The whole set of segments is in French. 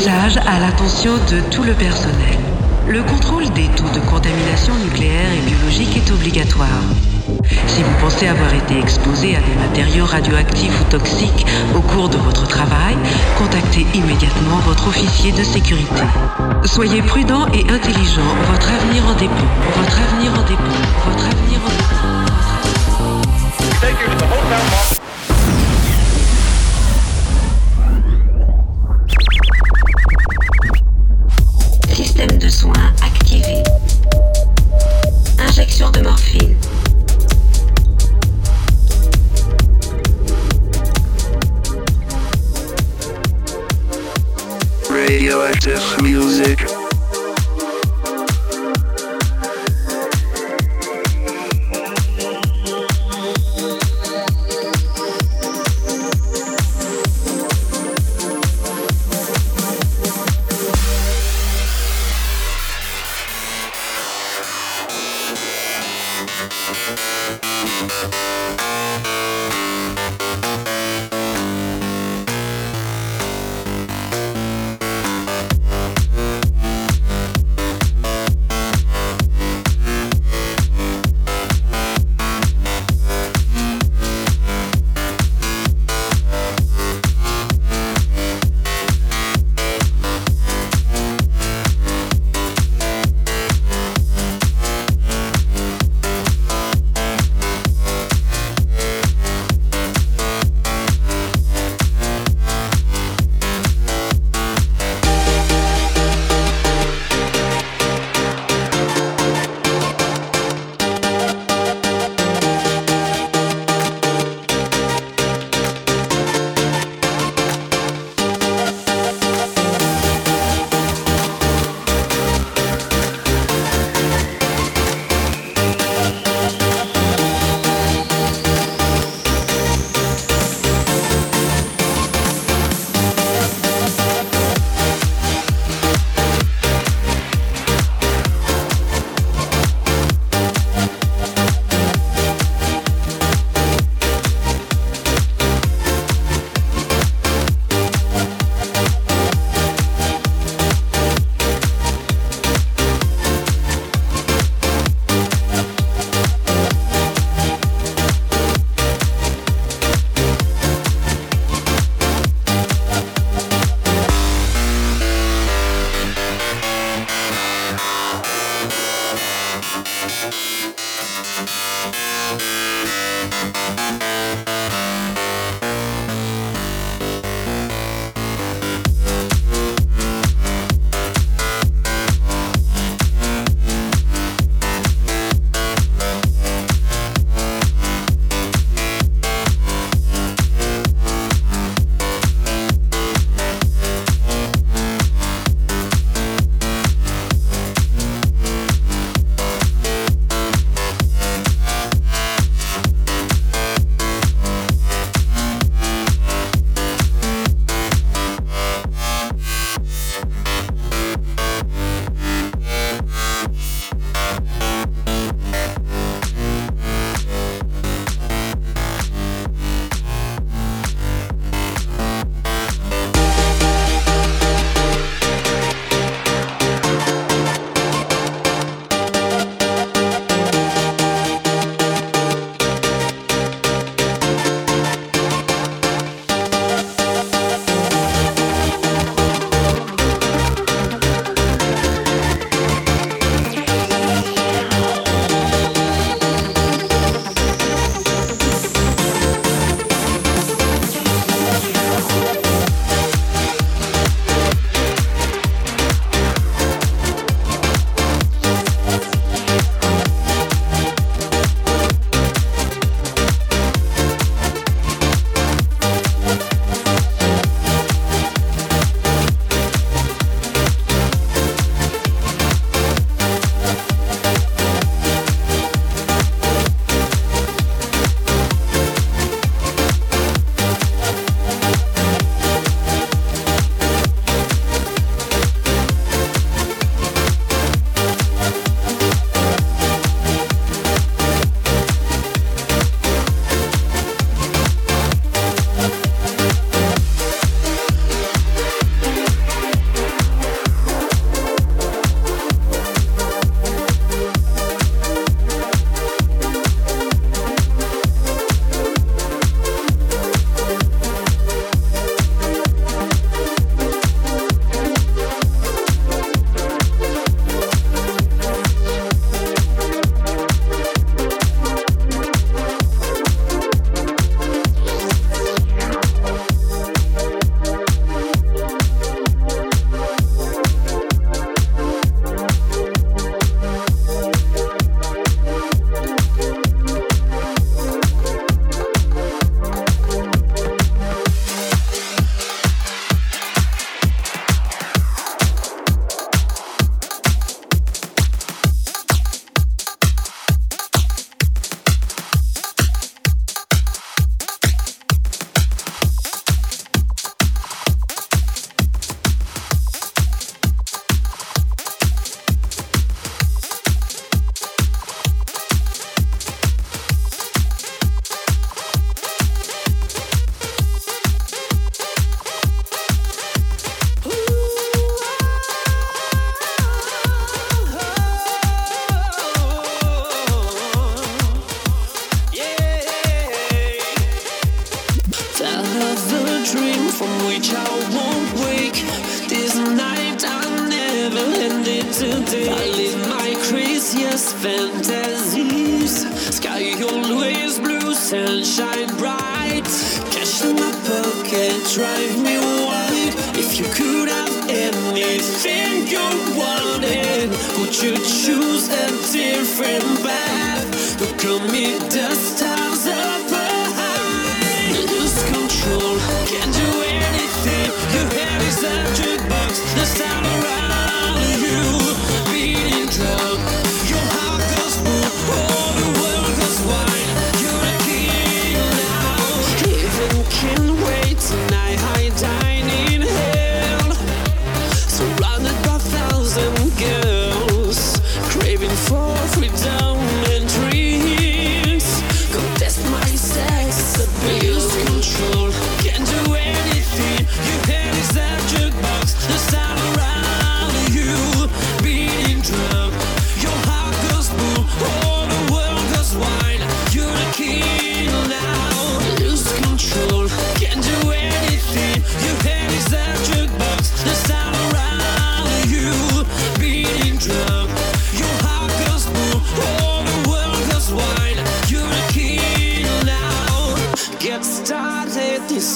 Message à l'attention de tout le personnel. Le contrôle des taux de contamination nucléaire et biologique est obligatoire. Si vous pensez avoir été exposé à des matériaux radioactifs ou toxiques au cours de votre travail, contactez immédiatement votre officier de sécurité. Soyez prudent et intelligent, votre avenir en dépend. Votre avenir en dépend. Votre avenir en dépend.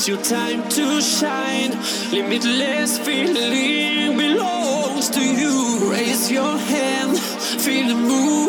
It's your time to shine. Limitless feeling belongs to you. Raise your hand, feel the move.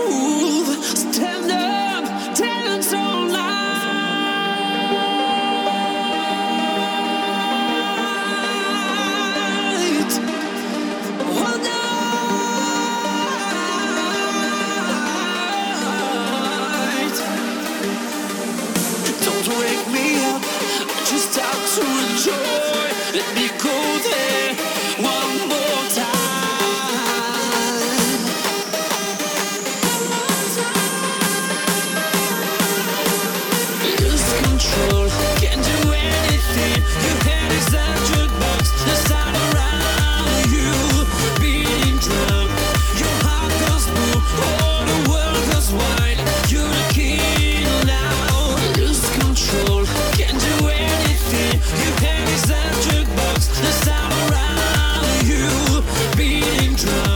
drunk